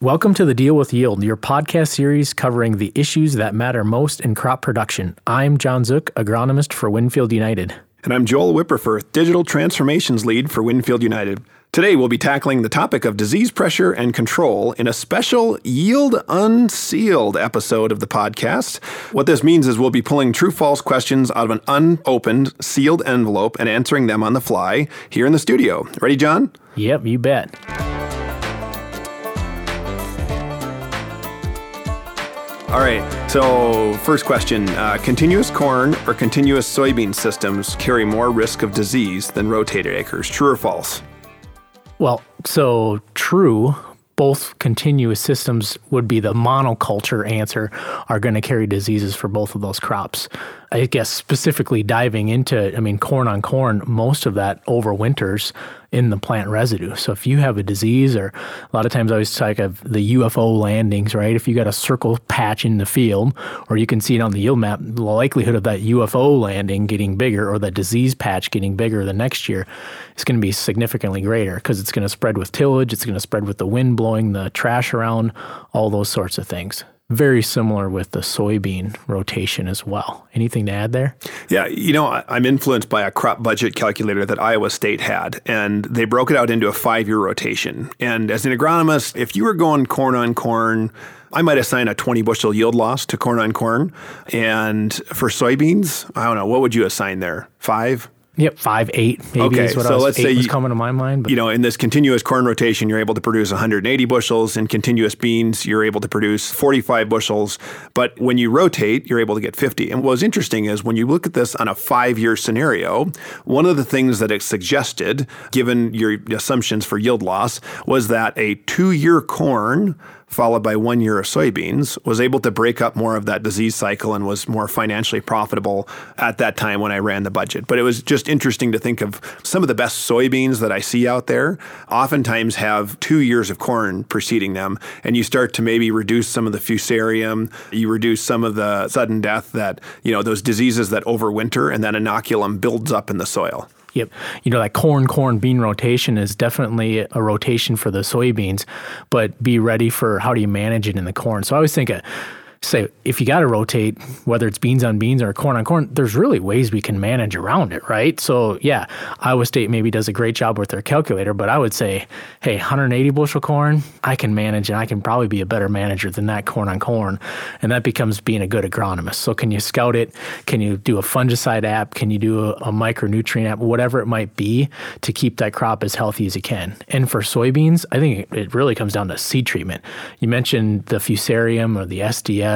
Welcome to the Deal with Yield, your podcast series covering the issues that matter most in crop production. I'm Jon Zuk, agronomist for Winfield United. And I'm Joel Wipperfurth, digital transformations lead for Winfield United. Today, we'll be tackling the topic of disease pressure and control in a special Yield Unsealed episode of the podcast. What this means is we'll be pulling true false questions out of an unopened, sealed envelope and answering them on the fly here in the studio. Ready, Jon? Yep, you bet. All right. So, first question uh, Continuous corn or continuous soybean systems carry more risk of disease than rotated acres. True or false? Well, so true. Both continuous systems would be the monoculture answer, are going to carry diseases for both of those crops. I guess specifically diving into, I mean, corn on corn, most of that overwinters in the plant residue. So if you have a disease, or a lot of times I always talk of the UFO landings, right? If you got a circle patch in the field, or you can see it on the yield map, the likelihood of that UFO landing getting bigger or that disease patch getting bigger the next year is going to be significantly greater because it's going to spread with tillage, it's going to spread with the wind blowing the trash around, all those sorts of things very similar with the soybean rotation as well. Anything to add there? Yeah, you know, I'm influenced by a crop budget calculator that Iowa State had, and they broke it out into a five year rotation. And as an agronomist, if you were going corn on corn, I might assign a 20 bushel yield loss to corn on corn. And for soybeans, I don't know, what would you assign there? Five? Yep, five, eight, maybe okay, is what so was, let's say you, coming to my mind. But. You know, in this continuous corn rotation, you're able to produce 180 bushels. In continuous beans, you're able to produce 45 bushels. But when you rotate, you're able to get 50. And what's interesting is when you look at this on a five-year scenario, one of the things that it suggested, given your assumptions for yield loss, was that a two-year corn followed by one year of soybeans, was able to break up more of that disease cycle and was more financially profitable at that time when I ran the budget. But it was just interesting to think of some of the best soybeans that I see out there oftentimes have two years of corn preceding them. And you start to maybe reduce some of the fusarium, you reduce some of the sudden death that, you know, those diseases that overwinter and that inoculum builds up in the soil. Yep. You know, that corn, corn, bean rotation is definitely a rotation for the soybeans, but be ready for how do you manage it in the corn. So I always think a say if you got to rotate, whether it's beans on beans or corn on corn, there's really ways we can manage around it, right? So yeah, Iowa State maybe does a great job with their calculator, but I would say, hey, 180 bushel corn, I can manage and I can probably be a better manager than that corn on corn. And that becomes being a good agronomist. So can you scout it? Can you do a fungicide app? Can you do a, a micronutrient app? Whatever it might be to keep that crop as healthy as you can. And for soybeans, I think it really comes down to seed treatment. You mentioned the fusarium or the SDS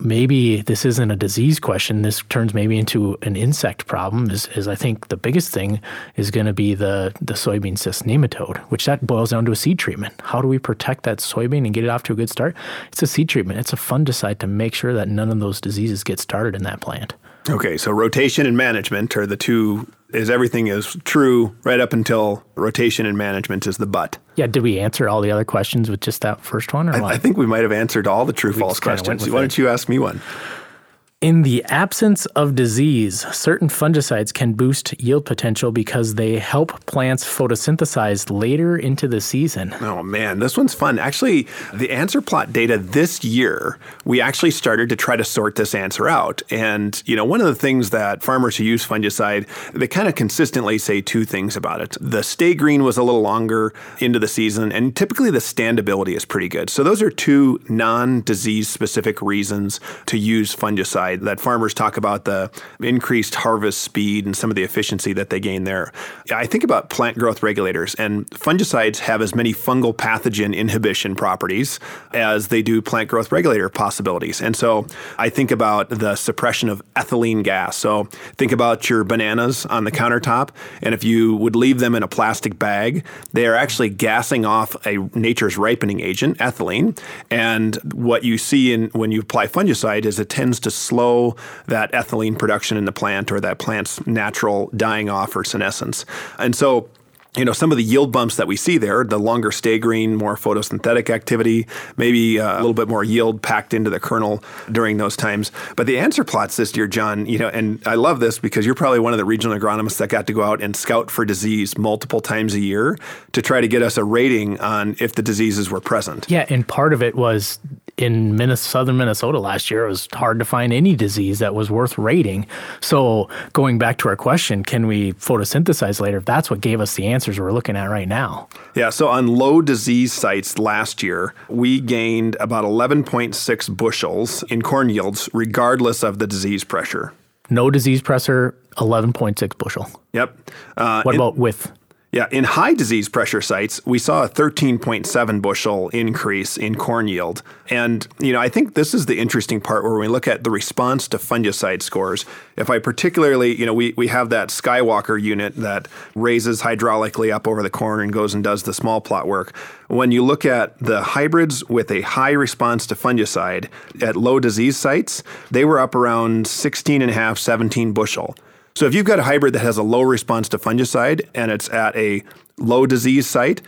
maybe this isn't a disease question. This turns maybe into an insect problem. Is, is I think the biggest thing is going to be the the soybean cyst nematode, which that boils down to a seed treatment. How do we protect that soybean and get it off to a good start? It's a seed treatment. It's a fungicide to make sure that none of those diseases get started in that plant. Okay, so rotation and management are the two is everything is true right up until rotation and management is the but. Yeah, did we answer all the other questions with just that first one? Or I, I think we might have answered all the true false questions. Why don't you ask me one? In the absence of disease, certain fungicides can boost yield potential because they help plants photosynthesize later into the season. Oh man, this one's fun. Actually, the answer plot data this year, we actually started to try to sort this answer out. And, you know, one of the things that farmers who use fungicide, they kind of consistently say two things about it. The stay green was a little longer into the season, and typically the standability is pretty good. So those are two non disease specific reasons to use fungicide side that farmers talk about the increased harvest speed and some of the efficiency that they gain there. I think about plant growth regulators, and fungicides have as many fungal pathogen inhibition properties as they do plant growth regulator possibilities. And so I think about the suppression of ethylene gas. So think about your bananas on the countertop, and if you would leave them in a plastic bag, they are actually gassing off a nature's ripening agent, ethylene. And what you see in when you apply fungicide is it tends to slow slow that ethylene production in the plant or that plant's natural dying off or senescence. And so you know, some of the yield bumps that we see there, the longer stay green, more photosynthetic activity, maybe uh, a little bit more yield packed into the kernel during those times. But the answer plots this year, Jon, you know, and I love this because you're probably one of the regional agronomists that got to go out and scout for disease multiple times a year to try to get us a rating on if the diseases were present. Yeah, and part of it was in Minnesota, southern Minnesota last year, it was hard to find any disease that was worth rating. So going back to our question, can we photosynthesize later? That's what gave us the answers we're looking at right now. Yeah, so on low disease sites last year, we gained about 11.6 bushels in corn yields, regardless of the disease pressure. No disease pressure, 11.6 bushel. Yep. Uh, what in, about with? Yeah, in high disease pressure sites, we saw a 13.7 bushel increase in corn yield. And, you know, I think this is the interesting part where we look at the response to fungicide scores. If I particularly, you know, we, we have that Skywalker unit that raises hydraulically up over the corn and goes and does the small plot work. When you look at the hybrids with a high response to fungicide at low disease sites, they were up around 16 and a half, 17 bushel. So if you've got a hybrid that has a low response to fungicide and it's at a low disease site,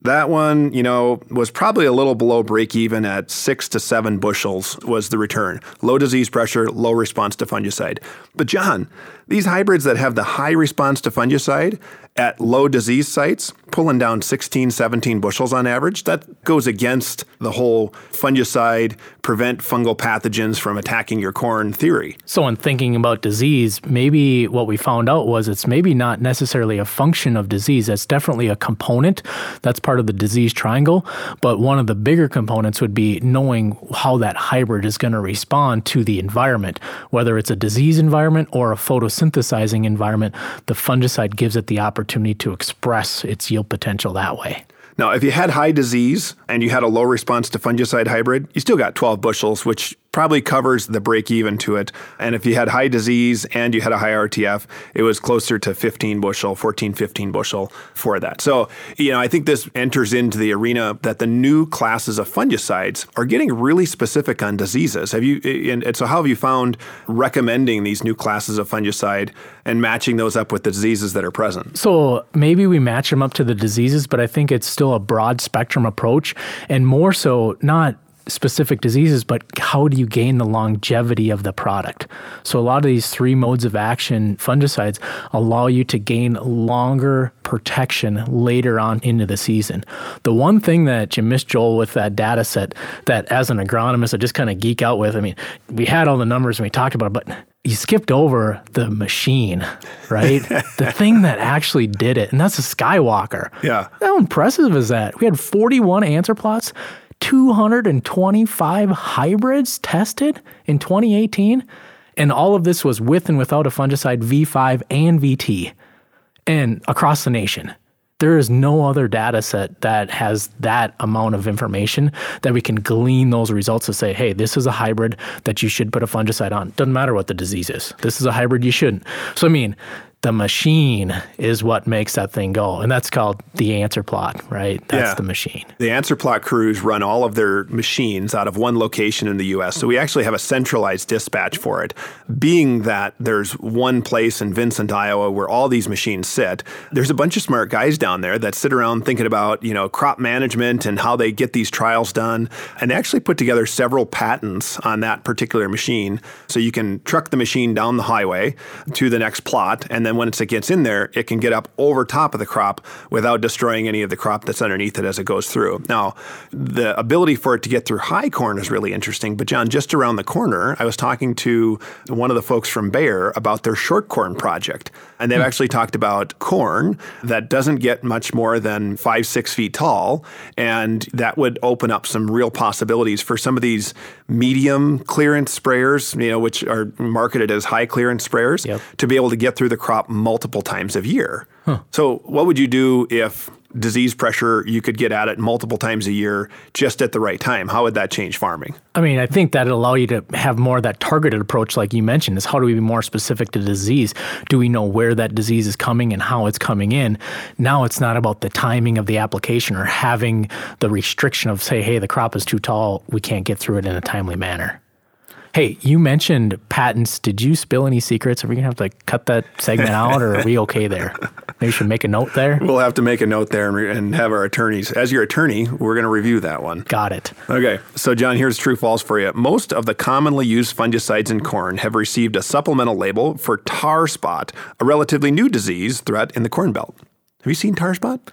that one, you know, was probably a little below break even at six to seven bushels was the return. Low disease pressure, low response to fungicide. But Jon, these hybrids that have the high response to fungicide at low disease sites, pulling down 16, 17 bushels on average, that goes against the whole fungicide, prevent fungal pathogens from attacking your corn theory. So, in thinking about disease, maybe what we found out was it's maybe not necessarily a function of disease. That's definitely a component. That's part of the disease triangle. But one of the bigger components would be knowing how that hybrid is going to respond to the environment, whether it's a disease environment or a photosynthesizing environment. The fungicide gives it the opportunity to express its yield potential that way. Now, if you had high disease and you had a low response to fungicide hybrid, you still got 12 bushels, which probably covers the break even to it. And if you had high disease and you had a high RTF, it was closer to 15 bushel, 14, 15 bushel for that. So, you know, I think this enters into the arena that the new classes of fungicides are getting really specific on diseases. Have you, eh, and so how have you found recommending these new classes of fungicide and matching those up with the diseases that are present? So maybe we match them up to the diseases, but I think it's still a broad spectrum approach and more so not specific diseases, but how do you gain the longevity of the product? So, a lot of these three modes of action fungicides allow you to gain longer protection later on into the season. The one thing that you missed, Joel, with that data set that as an agronomist, I just kind of geek out with, I mean, we had all the numbers and we talked about it, but you skipped over the machine, right? the thing that actually did it, and that's a Skywalker. Yeah. How impressive is that? We had 41 answer plots 225 hybrids tested in 2018. And all of this was with and without a fungicide V5 and VT and across the nation. There is no other data set that has that amount of information that we can glean those results to say, hey, this is a hybrid that you should put a fungicide on. Doesn't matter what the disease is. This is a hybrid you shouldn't. So, I mean, the machine is what makes that thing go. And that's called the answer plot, right? That's yeah. the machine. The answer plot crews run all of their machines out of one location in the US. So we actually have a centralized dispatch for it. Being that there's one place in Vincent, Iowa where all these machines sit, there's a bunch of smart guys down there that sit around thinking about, you know, crop management and how they get these trials done. And they actually put together several patents on that particular machine. So you can truck the machine down the highway to the next plot and then then once it gets in there, it can get up over top of the crop without destroying any of the crop that's underneath it as it goes through. Now, the ability for it to get through high corn is really interesting. But Jon, just around the corner, I was talking to one of the folks from Bayer about their short corn project. And they've hmm. actually talked about corn that doesn't get much more than five, six feet tall. And that would open up some real possibilities for some of these medium clearance sprayers, you know, which are marketed as high clearance sprayers, yep. to be able to get through the crop multiple times a year. Huh. So, what would you do if disease pressure you could get at it multiple times a year just at the right time? How would that change farming? I mean, I think that'd allow you to have more of that targeted approach, like you mentioned, is how do we be more specific to disease? Do we know where that disease is coming and how it's coming in? Now it's not about the timing of the application or having the restriction of, say, hey, the crop is too tall, we can't get through it in a timely manner. Hey, you mentioned patents. Did you spill any secrets? Are we gonna have to cut that segment out, or are we okay there? Maybe we should make a note there. We'll have to make a note there and, re- and have our attorneys. As your attorney, we're going to review that one. Got it. Okay, so Jon, here's true false for you. Most of the commonly used fungicides in corn have received a supplemental label for tar spot, a relatively new disease threat in the corn belt. Have you seen tar spot?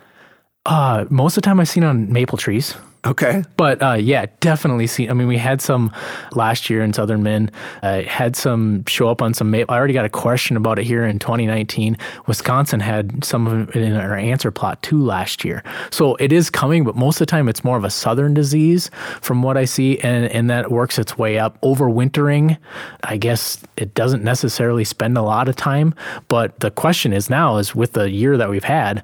Uh, most of the time I've seen on maple trees. Okay. But uh, yeah, definitely seen. I mean, we had some last year in Southern Min. Uh, had some show up on some. I already got a question about it here in 2019. Wisconsin had some of it in our answer plot too last year. So it is coming, but most of the time it's more of a southern disease from what I see, and and that works its way up. Overwintering, I guess it doesn't necessarily spend a lot of time. But the question is now is with the year that we've had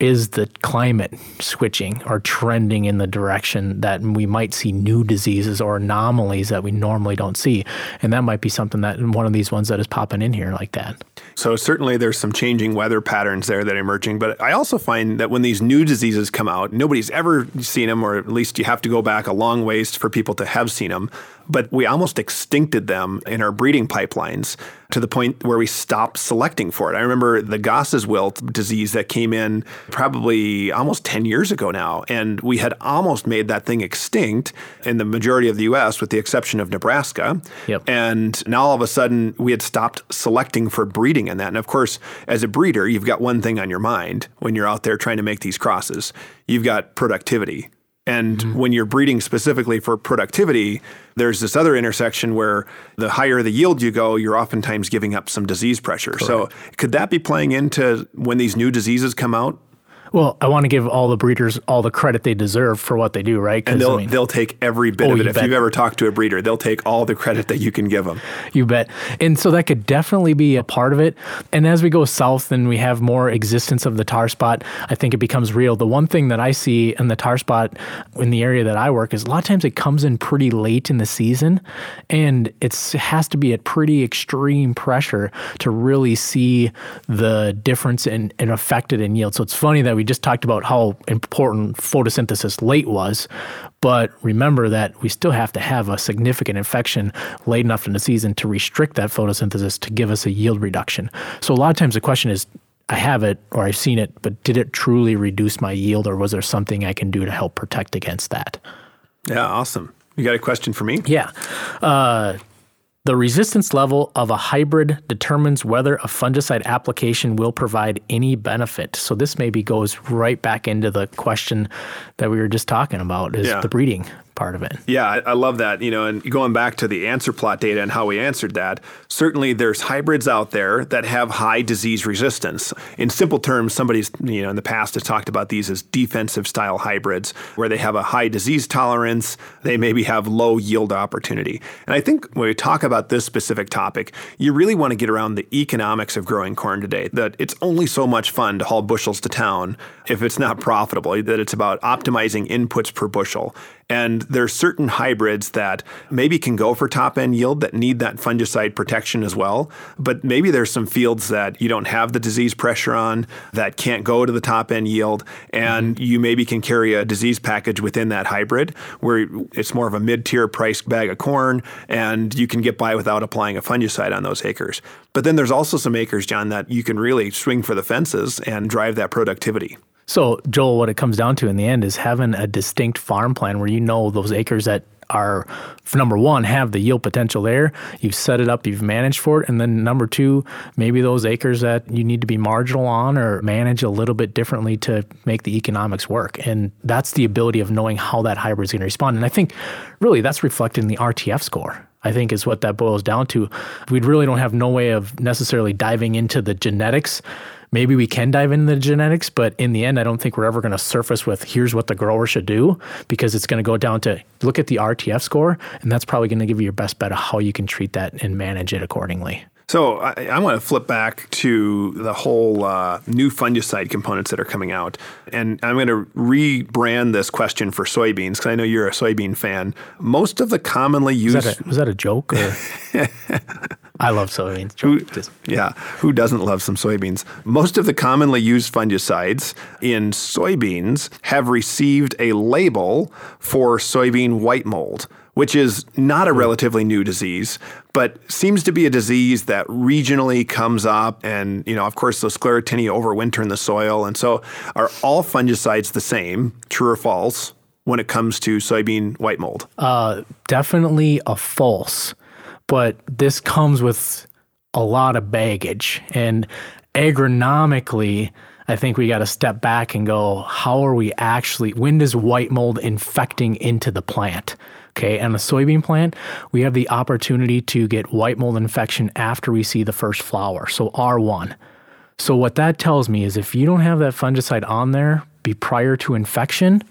is the climate switching or trending in the direction that we might see new diseases or anomalies that we normally don't see? And that might be something that one of these ones that is popping in here like that. So certainly there's some changing weather patterns there that are emerging, but I also find that when these new diseases come out, nobody's ever seen them, or at least you have to go back a long ways for people to have seen them but we almost extincted them in our breeding pipelines to the point where we stopped selecting for it. I remember the Goss's wilt disease that came in probably almost 10 years ago now, and we had almost made that thing extinct in the majority of the US, with the exception of Nebraska. Yep. And now all of a sudden, we had stopped selecting for breeding in that. And of course, as a breeder, you've got one thing on your mind when you're out there trying to make these crosses you've got productivity. And mm-hmm. when you're breeding specifically for productivity, there's this other intersection where the higher the yield you go, you're oftentimes giving up some disease pressure. Correct. So, could that be playing into when these new diseases come out? Well, I want to give all the breeders all the credit they deserve for what they do, right? And they'll I mean, they'll take every bit oh, of it. You if bet. you've ever talked to a breeder, they'll take all the credit that you can give them. You bet. And so that could definitely be a part of it. And as we go south and we have more existence of the tar spot, I think it becomes real. The one thing that I see in the tar spot in the area that I work is a lot of times it comes in pretty late in the season, and it has to be at pretty extreme pressure to really see the difference and in, in affected in yield. So it's funny that we just talked about how important photosynthesis late was, but remember that we still have to have a significant infection late enough in the season to restrict that photosynthesis to give us a yield reduction. So a lot of times the question is, I have it or I've seen it, but did it truly reduce my yield or was there something I can do to help protect against that? Yeah, awesome. You got a question for me? Yeah. Uh, the resistance level of a hybrid determines whether a fungicide application will provide any benefit. So this maybe goes right back into the question that we were just talking about is yeah. the breeding part of it. Yeah, I, I, love that. You know, and going back to the answer plot data and how we answered that, certainly there's hybrids out there that have high disease resistance. In simple terms, somebody's, you know, in the past has talked about these as defensive style hybrids where they have a high disease tolerance, they maybe have low yield opportunity. And I think when we talk about this specific topic, you really want to get around the economics of growing corn today. That it's only so much fun to haul bushels to town if it's not profitable, that it's about optimizing inputs per bushel. And there are certain hybrids that maybe can go for top end yield that need that fungicide protection as well. But maybe there's some fields that you don't have the disease pressure on that can't go to the top end yield. And mm-hmm. you maybe can carry a disease package within that hybrid where it's more of a mid tier priced bag of corn and you can get by without applying a fungicide on those acres. But then there's also some acres, Jon, that you can really swing for the fences and drive that productivity. So, Joel, what it comes down to in the end is having a distinct farm plan where you know those acres that are number one have the yield potential there. You've set it up you've managed for it and then number two maybe those acres that you need to be marginal on or manage a little bit differently to make the economics work. And that's the ability of knowing how that hybrid is going to respond. And i think really that's reflected in the rtf score I think is what that boils down to. We really don't have no way of necessarily diving into the genetics maybe we can dive into the genetics, but in the end, I don't think we're ever going to surface with here's what the grower should do because it's going to go down to look at the RTF score, and that's probably going to give you your best bet of how you can treat that and manage it accordingly. So I, I want to flip back to the whole uh, new fungicide components that are coming out, and I'm going to rebrand this question for soybeans because I know you're a soybean fan. Most of the commonly used was that a, was that a joke? I love soybeans. Who, yeah, who doesn't love some soybeans? Most of the commonly used fungicides in soybeans have received a label for soybean white mold, which is not a relatively new disease, but seems to be a disease that regionally comes up. And, you know, of course, the sclerotinia overwinter in the soil. And so, are all fungicides the same, true or false, when it comes to soybean white mold? Uh, definitely a false but this comes with a lot of baggage. And agronomically, I think we got to step back and go, how are we actually, when does white mold infecting into the plant? Okay, and the soybean plant, we have the opportunity to get white mold infection after we see the first flower, so R1. So, what that tells me is if you don't have that fungicide on there be prior to infection,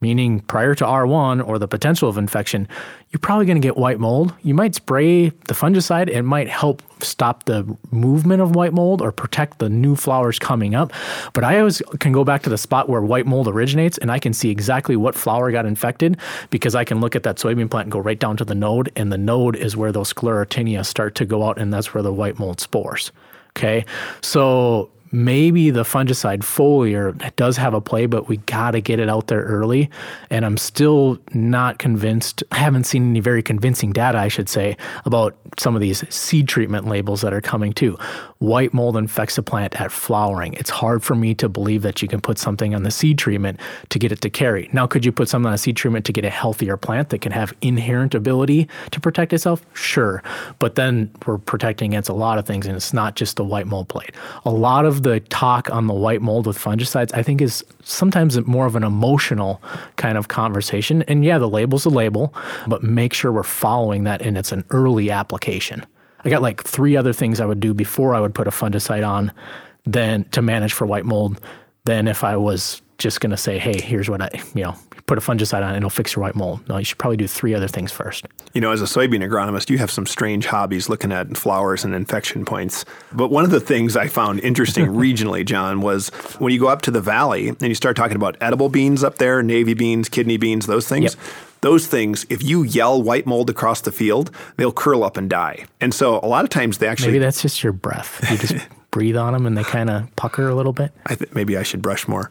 meaning prior to R1 or the potential of infection, you're probably going to get white mold. You might spray the fungicide, it might help stop the movement of white mold or protect the new flowers coming up. But I always can go back to the spot where white mold originates and I can see exactly what flower got infected because I can look at that soybean plant and go right down to the node, and the node is where those sclerotinia start to go out, and that's where the white mold spores. Okay. So maybe the fungicide foliar does have a play, but we got to get it out there early. And I'm still not convinced, I haven't seen any very convincing data, I should say, about some of these seed treatment labels that are coming too. White mold infects a plant at flowering. It's hard for me to believe that you can put something on the seed treatment to get it to carry. Now, could you put something on a seed treatment to get a healthier plant that can have inherent ability to protect itself? Sure. But then we're protecting against a lot of things, and it's not just the white mold plate. A lot of the talk on the white mold with fungicides, I think, is sometimes more of an emotional kind of conversation. And yeah, the label's a label, but make sure we're following that and it's an early application. I got like three other things I would do before I would put a fungicide on then to manage for white mold than if I was just going to say, hey, here's what I, you know, put a fungicide on it and it'll fix your white mold. No, you should probably do three other things first. You know, as a soybean agronomist, you have some strange hobbies looking at flowers and infection points. But one of the things I found interesting regionally, John, was when you go up to the valley and you start talking about edible beans up there, navy beans, kidney beans, those things. Yep those things, if you yell white mold across the field, they'll curl up and die. And so a lot of times they actually. Maybe that's just your breath. You just breathe on them and they kind of pucker a little bit. I th- maybe I should brush more.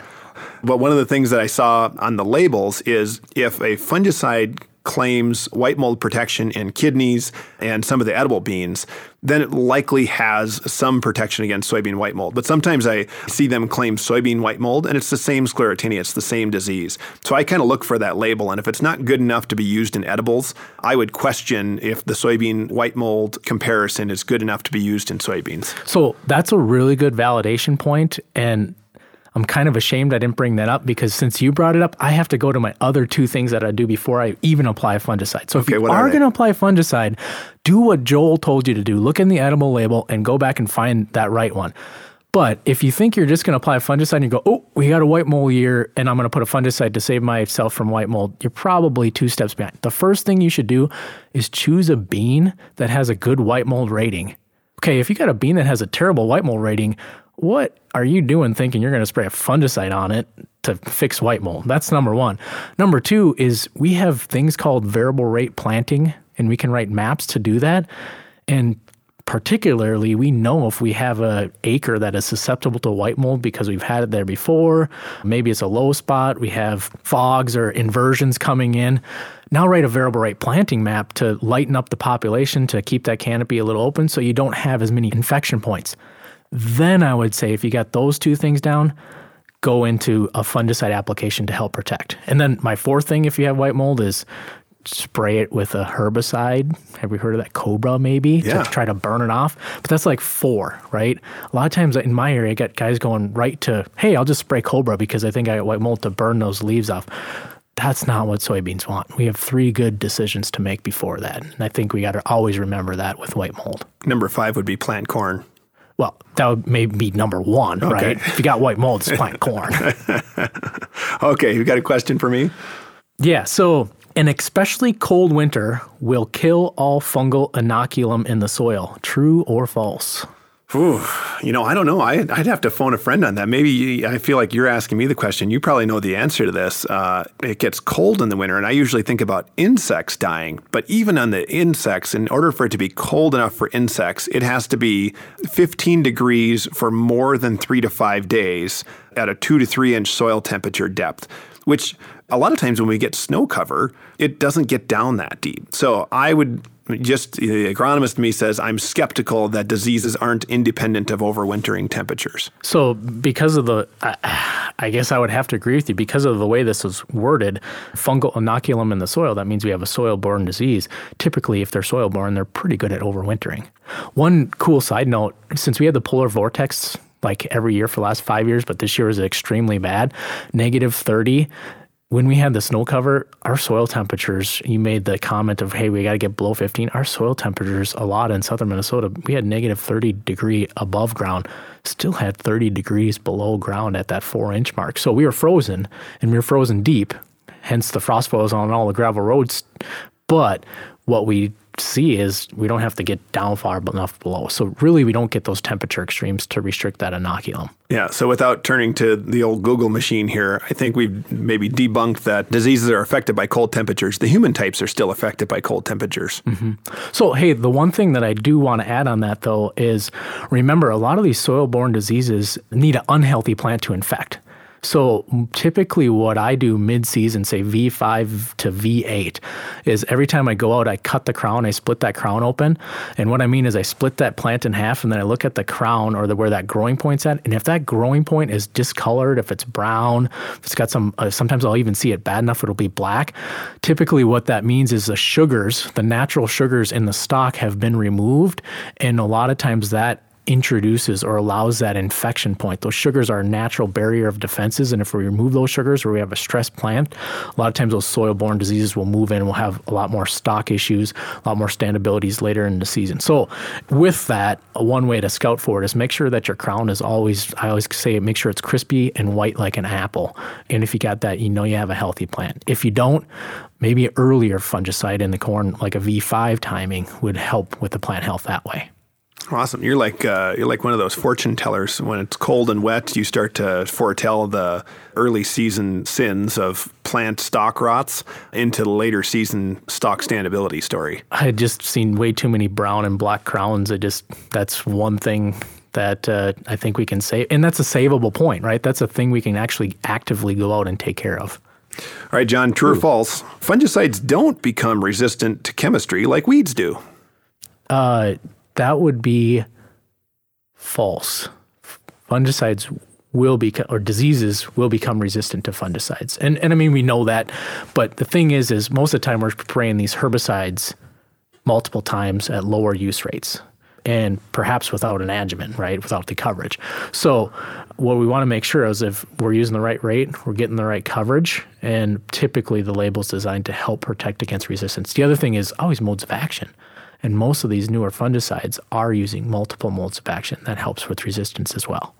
But one of the things that I saw on the labels is if a fungicide claims white mold protection in kidneys and some of the edible beans, then it likely has some protection against soybean white mold. But sometimes I see them claim soybean white mold, and it's the same sclerotinia, it's the same disease. So I kind of look for that label, and if it's not good enough to be used in edibles, I would question if the soybean white mold comparison is good enough to be used in soybeans. So that's a really good validation point, and I'm kind of ashamed I didn't bring that up because since you brought it up, I have to go to my other two things that I do before I even apply a fungicide. So if you are, are going to apply a fungicide, do what Joel told you to do. Look in the edible label and go back and find that right one. But if you think you're just going to apply a fungicide and you go, oh, we got a white mold year and I'm going to put a fungicide to save myself from white mold, you're probably two steps behind. The first thing you should do is choose a bean that has a good white mold rating. Okay, if you got a bean that has a terrible white mold rating, what are you doing thinking you're going to spray a fungicide on it to fix white mold? That's number one. Number two is we have things called variable rate planting, and we can write maps to do that. And particularly, we know if we have an acre that is susceptible to white mold because we've had it there before, maybe it's a low spot, we have fogs or inversions coming in. Now write a variable rate planting map to lighten up the population to keep that canopy a little open so you don't have as many infection points. Then I would say if you got those two things down, go into a fungicide application to help protect. And then my fourth thing, if you have white mold, is spray it with a herbicide. Have you heard of that Cobra maybe yeah. to try to burn it off? But that's like four, right? A lot of times in my area, I get guys going right to, hey, I'll just spray Cobra because I think I got white mold to burn those leaves off. That's not what soybeans want. We have three good decisions to make before that. And I think we got to always remember that with white mold. Number five would be plant corn. Well, that would maybe be number one, okay. right? If you got white mold, it's plant corn. okay, you got a question for me? Yeah. So, an especially cold winter will kill all fungal inoculum in the soil. True or false? Ooh, you know, I don't know. I, would have to phone a friend on that. Maybe I feel like you're asking me the question. You probably know the answer to this. Uh, it gets cold in the winter, and I usually think about insects dying. But even on the insects, in order for it to be cold enough for insects, it has to be 15 degrees for more than three to five days at a two to three inch soil temperature depth, which a lot of times when we get snow cover, it doesn't get down that deep. So I would just the agronomist me says I'm skeptical that diseases aren't independent of overwintering temperatures. So, because of the, I, guess I would have to agree with you. Because of the way this was worded, fungal inoculum in the soil, that means we have a soil borne disease. Typically, if they're soil borne, they're pretty good at overwintering. One cool side note since we had the polar vortex like every year for the last five years, but this year was extremely bad. Negative 30 when we had the snow cover, our soil temperatures, you made the comment of, hey, we got to get below 15. Our soil temperatures, a lot in southern Minnesota, we had negative 30 degree above ground, still had 30 degrees below ground at that four inch mark. So we were frozen and we were frozen deep, hence the frost on all the gravel roads. But what we see is we don't have to get down far enough below. So really, we don't get those temperature extremes to restrict that inoculum. Yeah. So without turning to the old Google machine here, I think we've maybe debunked that diseases are affected by cold temperatures. The human types are still affected by cold temperatures. Mm-hmm. So hey, the one thing that I do want to add on that though is remember a lot of these soil-borne diseases need an unhealthy plant to infect. So typically, what I do mid-season, say V5 to V8, is every time I go out, I cut the crown, I split that crown open, and what I mean is I split that plant in half, and then I look at the crown or the, where that growing point's at, and if that growing point is discolored, if it's brown, if it's got some, uh, sometimes I'll even see it bad enough it'll be black. Typically, what that means is the sugars, the natural sugars in the stalk, have been removed, and a lot of times that introduces or allows that infection point. Those sugars are a natural barrier of defenses, and if we remove those sugars or we have a stressed plant, a lot of times those soil-borne diseases will move in. We'll have a lot more stalk issues, a lot more standabilities later in the season. So, with that, one way to scout for it is make sure that your crown is always. I always say make sure it's crispy and white like an apple. And if you got that, you know you have a healthy plant. If you don't, maybe earlier fungicide in the corn, like a V5 timing, would help with the plant health that way. Awesome. You're like uh, you're like one of those fortune tellers. When it's cold and wet, you start to foretell the early season sins of plant stalk rots into the later season stalk standability story. I had just seen way too many brown and black crowns. I just that's one thing that uh, I think we can save, and that's a savable point, right? That's a thing we can actually actively go out and take care of. All right, Jon. True Ooh. or false? Fungicides don't become resistant to chemistry like weeds do. Uh, that would be false. Fungicides will become or diseases will become resistant to fungicides. And and I mean we know that, but the thing is is most of the time we're spraying these herbicides multiple times at lower use rates and perhaps without an adjuvant, right? Without the coverage. So what we want to make sure is if we're using the right rate, we're getting the right coverage, and typically the label is designed to help protect against resistance. The other thing is always modes of action. And most of these newer fungicides are using multiple modes of action. That helps with resistance as well.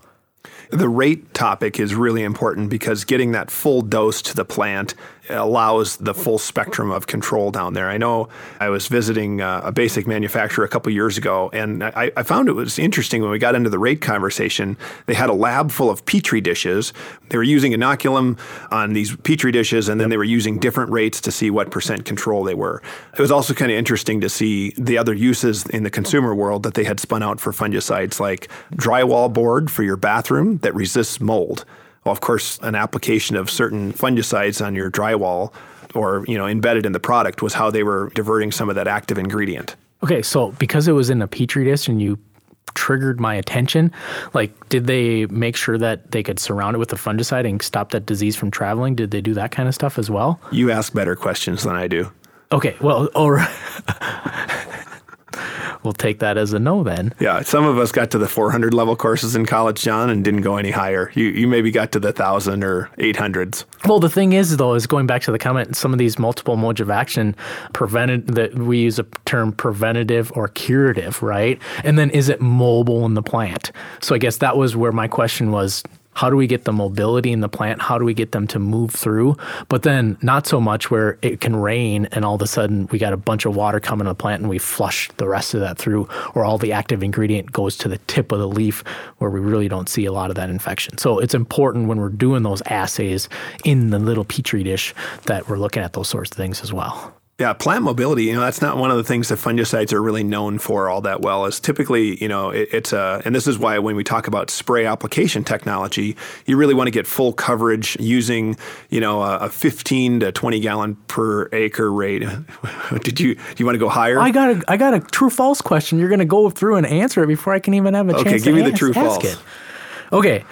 The rate topic is really important because getting that full dose to the plant allows the full spectrum of control down there. I know I was visiting uh, a basic manufacturer a couple years ago, and I, I, found it was interesting when we got into the rate conversation. They had a lab full of petri dishes. They were using inoculum on these petri dishes, and then they were using different rates to see what percent control they were. It was also kind of interesting to see the other uses in the consumer world that they had spun out for fungicides, like drywall board for your bathroom that resists mold. Well, of course, an application of certain fungicides on your drywall or you know embedded in the product was how they were diverting some of that active ingredient. Okay, so because it was in a petri dish and you triggered my attention, like did they make sure that they could surround it with a fungicide and stop that disease from traveling? Did they do that kind of stuff as well? You ask better questions than I do. Okay, well, or we'll take that as a no then. Yeah, some of us got to the 400 level courses in college, Jon, and didn't go any higher. You you maybe got to the thousand or 800s. Well, the thing is, though, is going back to the comment, some of these multiple modes of action prevented that we use a term preventative or curative, right? And then is it mobile in the plant? So I guess that was where my question was How do we get the mobility in the plant? How do we get them to move through? But then not so much where it can rain and all of a sudden we got a bunch of water coming to the plant and we flush the rest of that through, or all the active ingredient goes to the tip of the leaf where we really don't see a lot of that infection. So it's important when we're doing those assays in the little petri dish that we're looking at those sorts of things as well. Yeah, plant mobility, you know, that's not one of the things that fungicides are really known for all that well. Is typically, you know, it, it's a, and this is why when we talk about spray application technology, you really want to get full coverage using, you know, a, a 15 to 20 gallon per acre rate. Did you, do you want to go higher? I got a, I got a true false question. You're going to go through and answer it before I can even have a okay, chance Okay, give me the true false. it. Okay,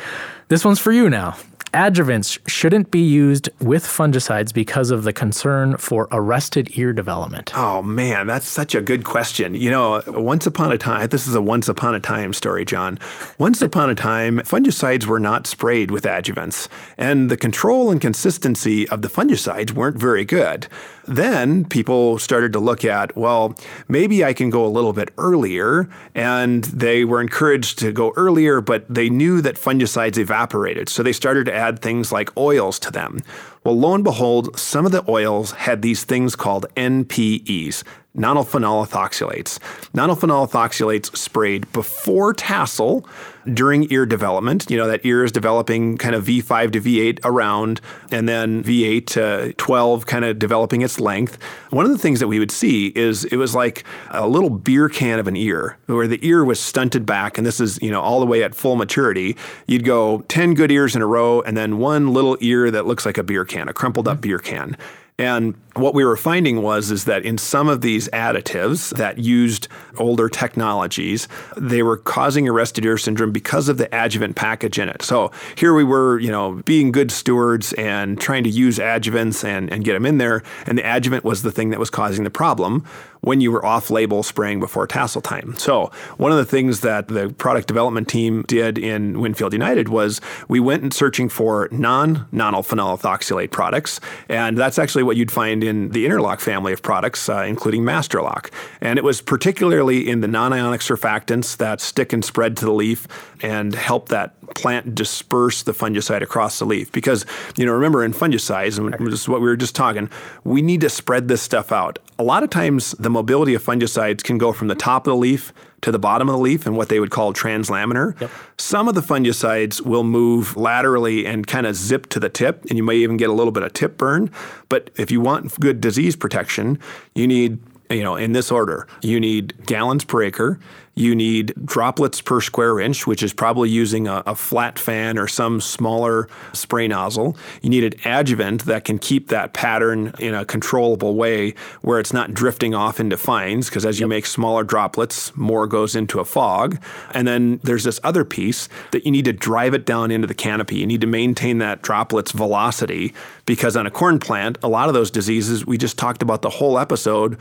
this one's for you now. Adjuvants shouldn't be used with fungicides because of the concern for arrested ear development. Oh man, that's such a good question. You know, once upon a time, this is a once upon a time story, Jon. Once upon a time, fungicides were not sprayed with adjuvants, and the control and consistency of the fungicides weren't very good. Then people started to look at, well, maybe I can go a little bit earlier, and they were encouraged to go earlier, but they knew that fungicides evaporated, so they started to add things like oils to them. Well, lo and behold, some of the oils had these things called NPEs, nonylphenolethoxylates. Nonylphenolethoxylates sprayed before tassel during ear development. You know, that ear is developing kind of V5 to V8 around, and then V8 to 12 kind of developing its length. One of the things that we would see is it was like a little beer can of an ear where the ear was stunted back, and this is, you know, all the way at full maturity. You'd go 10 good ears in a row, and then one little ear that looks like a beer can, a crumpled up mm-hmm. beer can. And what we were finding was is that in some of these additives that used older technologies, they were causing arrested ear syndrome because of the adjuvant package in it. So here we were, you know, being good stewards and trying to use adjuvants and, and get them in there. And the adjuvant was the thing that was causing the problem when you were off label spraying before tassel time. So one of the things that the product development team did in Winfield United was we went and searching for non nonylphenolethoxylate products. And that's actually what you'd find in the Interlock family of products, uh, including Masterlock. And it was particularly in the non ionic surfactants that stick and spread to the leaf and help that plant disperse the fungicide across the leaf. Because, you know, remember in fungicides, and this is what we were just talking, we need to spread this stuff out. A lot of times, the mobility of fungicides can go from the top of the leaf to the bottom of the leaf and what they would call translaminar. Yep. Some of the fungicides will move laterally and kind of zip to the tip, and you may even get a little bit of tip burn. But if you want good disease protection, you need you know, in this order, you need gallons per acre, you need droplets per square inch, which is probably using a, a, flat fan or some smaller spray nozzle. You need an adjuvant that can keep that pattern in a controllable way where it's not drifting off into fines, because as you make smaller droplets, more goes into a fog. And then there's this other piece that you need to drive it down into the canopy. You need to maintain that droplet's velocity, because on a corn plant, a lot of those diseases we just talked about the whole episode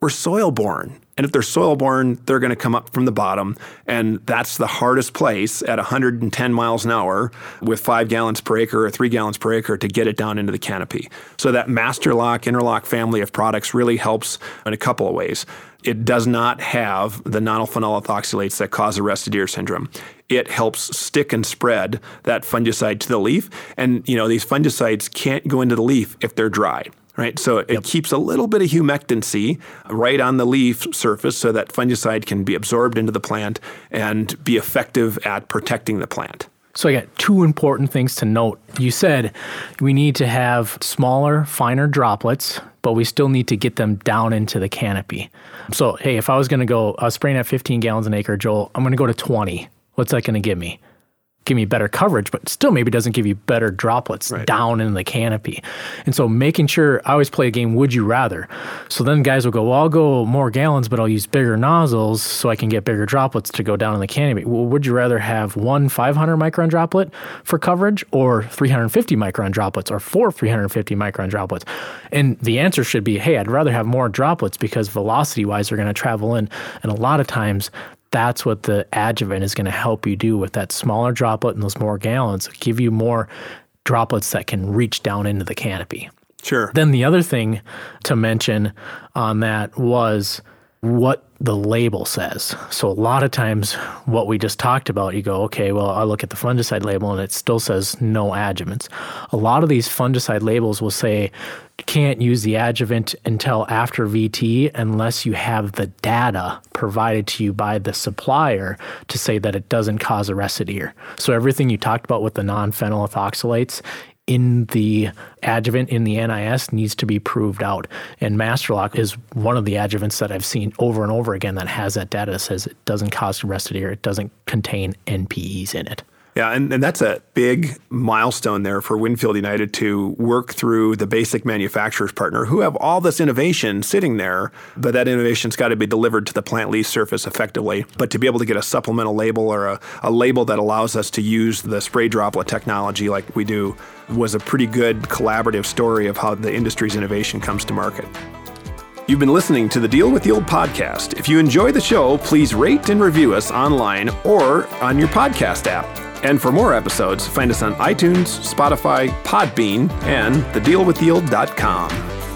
were soil borne. And if they're soil borne, they're going to come up from the bottom. And that's the hardest place at 110 miles an hour with five gallons per acre or three gallons per acre to get it down into the canopy. So that Masterlock, Interlock family of products really helps in a couple of ways. It does not have the nonylphenolethoxylates that cause arrested ear syndrome. It helps stick and spread that fungicide to the leaf. And, you know, these fungicides can't go into the leaf if they're dry right? So it yep. keeps a little bit of humectancy right on the leaf surface so that fungicide can be absorbed into the plant and be effective at protecting the plant. So I got two important things to note. You said we need to have smaller, finer droplets, but we still need to get them down into the canopy. So, hey, if I was going to go, I was spraying at 15 gallons an acre, Joel, I'm going to go to 20. What's that going to give me? Give me better coverage, but still maybe doesn't give you better droplets right. down in the canopy. And so making sure I always play a game, would you rather? So then guys will go, well, I'll go more gallons, but I'll use bigger nozzles so I can get bigger droplets to go down in the canopy. Well, would you rather have one 500 micron droplet for coverage or 350 micron droplets or four 350 micron droplets? And the answer should be, hey, I'd rather have more droplets because velocity wise, they're going to travel in. And a lot of times that's what the adjuvant is going to help you do with that smaller droplet and those more gallons, give you more droplets that can reach down into the canopy. Sure. Then the other thing to mention on that was what the label says. So a lot of times what we just talked about, you go, okay, well, I look at the fungicide label and it still says no adjuvants. A lot of these fungicide labels will say can't use the adjuvant until after VT unless you have the data provided to you by the supplier to say that it doesn't cause a ear. So everything you talked about with the nonylphenolethoxylates in the adjuvant in the NIS needs to be proved out. And Masterlock is one of the adjuvants that I've seen over and over again that has that data that says it doesn't cause arrested ear, it doesn't contain NPEs in it. Yeah, and, and that's a big milestone there for Winfield United to work through the basic manufacturers partner who have all this innovation sitting there, but that innovation's got to be delivered to the plant leaf surface effectively. But to be able to get a supplemental label or a, a label that allows us to use the spray droplet technology like we do was a pretty good collaborative story of how the industry's innovation comes to market. You've been listening to the Deal with Yield podcast. If you enjoy the show, please rate and review us online or on your podcast app. And for more episodes, find us on iTunes, Spotify, Podbean, and thedealwithyield.com.